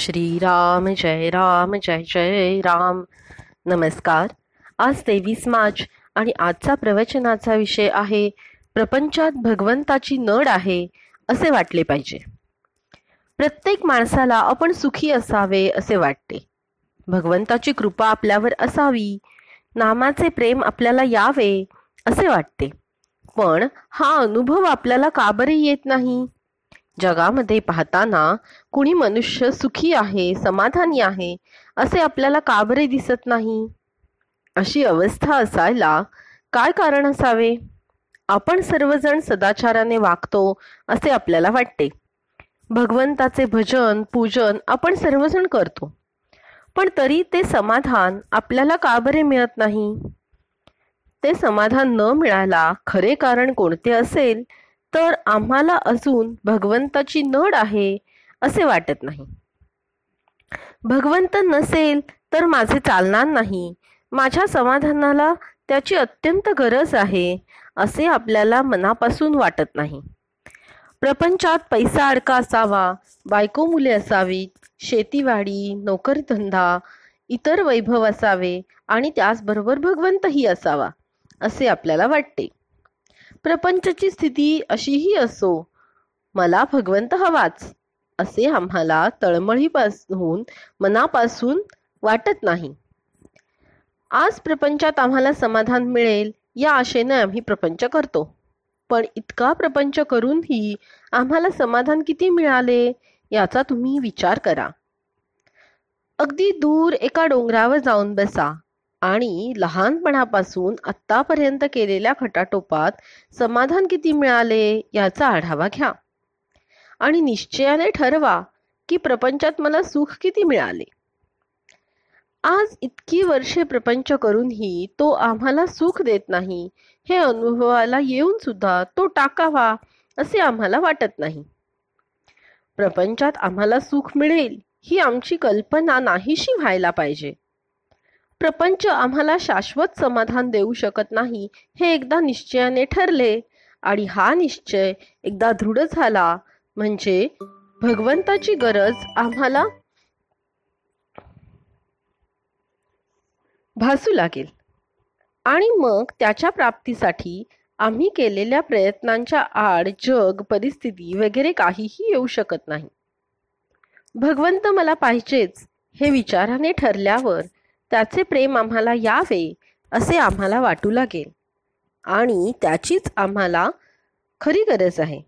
श्रीराम जय राम जय जय राम. नमस्कार. आज तेवीस मार्च आणि आजचा प्रवचनाचा विषय आहे प्रपंचात भगवंताची नड आहे असे वाटले पाहिजे. प्रत्येक माणसाला आपण सुखी असावे असे वाटते. भगवंताची कृपा आपल्यावर असावी नामाचे प्रेम आपल्याला यावे असे वाटते. पण हा अनुभव आपल्याला का बरे येत नाही? जगामध्ये पाहताना कुणी मनुष्य सुखी आहे समाधानी आहे असे आपल्याला का बरे दिसत नाही? अशी अवस्था असायला काय कारण असावे? आपण सर्वजण सदाचाराने वागतो असे आपल्याला वाटते. भगवंताचे भजन पूजन आपण सर्वजण करतो. पण तरी ते समाधान आपल्याला का बरे मिळत नाही? ते समाधान न मिळायला खरे कारण कोणते असेल? तर आम्हाला अजून भगवंताची नड आहे असे वाटत नाही. भगवंत नसेल तर माझे चालणार नाही. माझ्या समाधानाला त्याची अत्यंत गरज आहे असे आपल्याला मनापासून वाटत नाही. प्रपंचात पैसा अडका असावा बायको मुले असावीत शेतीवाडी नोकरधंदा इतर वैभव असावे आणि त्याचबरोबर भगवंतही असावा असे आपल्याला वाटते. प्रपंचची स्थिती अशीही असो. मला भगवंत हवाच असे आम्हाला तळमळीपासून मनापासून वाटत नाही. आज प्रपंचात आम्हाला समाधान मिळेल या आशेने आम्ही प्रपंच करतो. पण इतका प्रपंच करूनही आम्हाला समाधान किती मिळाले याचा तुम्ही विचार करा. अगदी दूर एका डोंगरावर जाऊन बसा. आणि लहानपणापासून आत्तापर्यंत केलेल्या खटाटोपात समाधान किती मिळाले याचा आढावा घ्या. आणि निश्चयाने ठरवा की प्रपंचात मला सुख किती मिळाले. आज इतकी वर्षे प्रपंच करूनही तो आम्हाला सुख देत नाही हे अनुभवाला येऊन सुद्धा तो टाकावा असे आम्हाला वाटत नाही. प्रपंचात आम्हाला सुख मिळेल ही आमची कल्पना नाहीशी व्हायला पाहिजे. प्रपंच आम्हाला शाश्वत समाधान देऊ शकत नाही हे एकदा निश्चयाने ठरले. आणि हा निश्चय एकदा दृढ झाला म्हणजे भगवंताची गरज आम्हाला भासू लागेल. आणि मग त्याच्या प्राप्तीसाठी आम्ही केलेल्या प्रयत्नांच्या आड जग परिस्थिती वगैरे काहीही येऊ शकत नाही. भगवंत मला पाहिजेच हे विचाराने ठरल्यावर त्याचे प्रेम आम्हाला यावे असे आम्हाला वाटू लागेल. आणि त्याचीच आम्हाला खरी गरज आहे.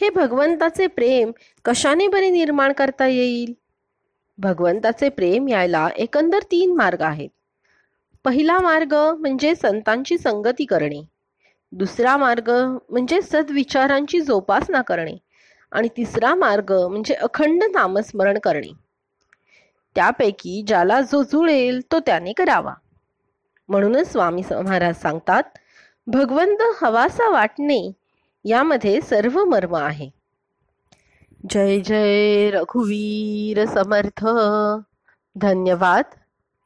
हे भगवंताचे प्रेम कशाने बरे निर्माण करता येईल? भगवंताचे प्रेम यायला एकंदर तीन मार्ग आहेत. पहिला मार्ग म्हणजे संतांची संगती करणे. दुसरा मार्ग म्हणजे सद्विचारांची जोपासना करणे. आणि तिसरा मार्ग म्हणजे अखंड नामस्मरण करणे. त्यापैकी ज्याला जो जुळेल तो त्याने करावा. म्हणूनच स्वामी महाराज सांगतात भगवंत हवासा वाटणे यामध्ये सर्व मर्म आहे. जय जय रघुवीर समर्थ. धन्यवाद.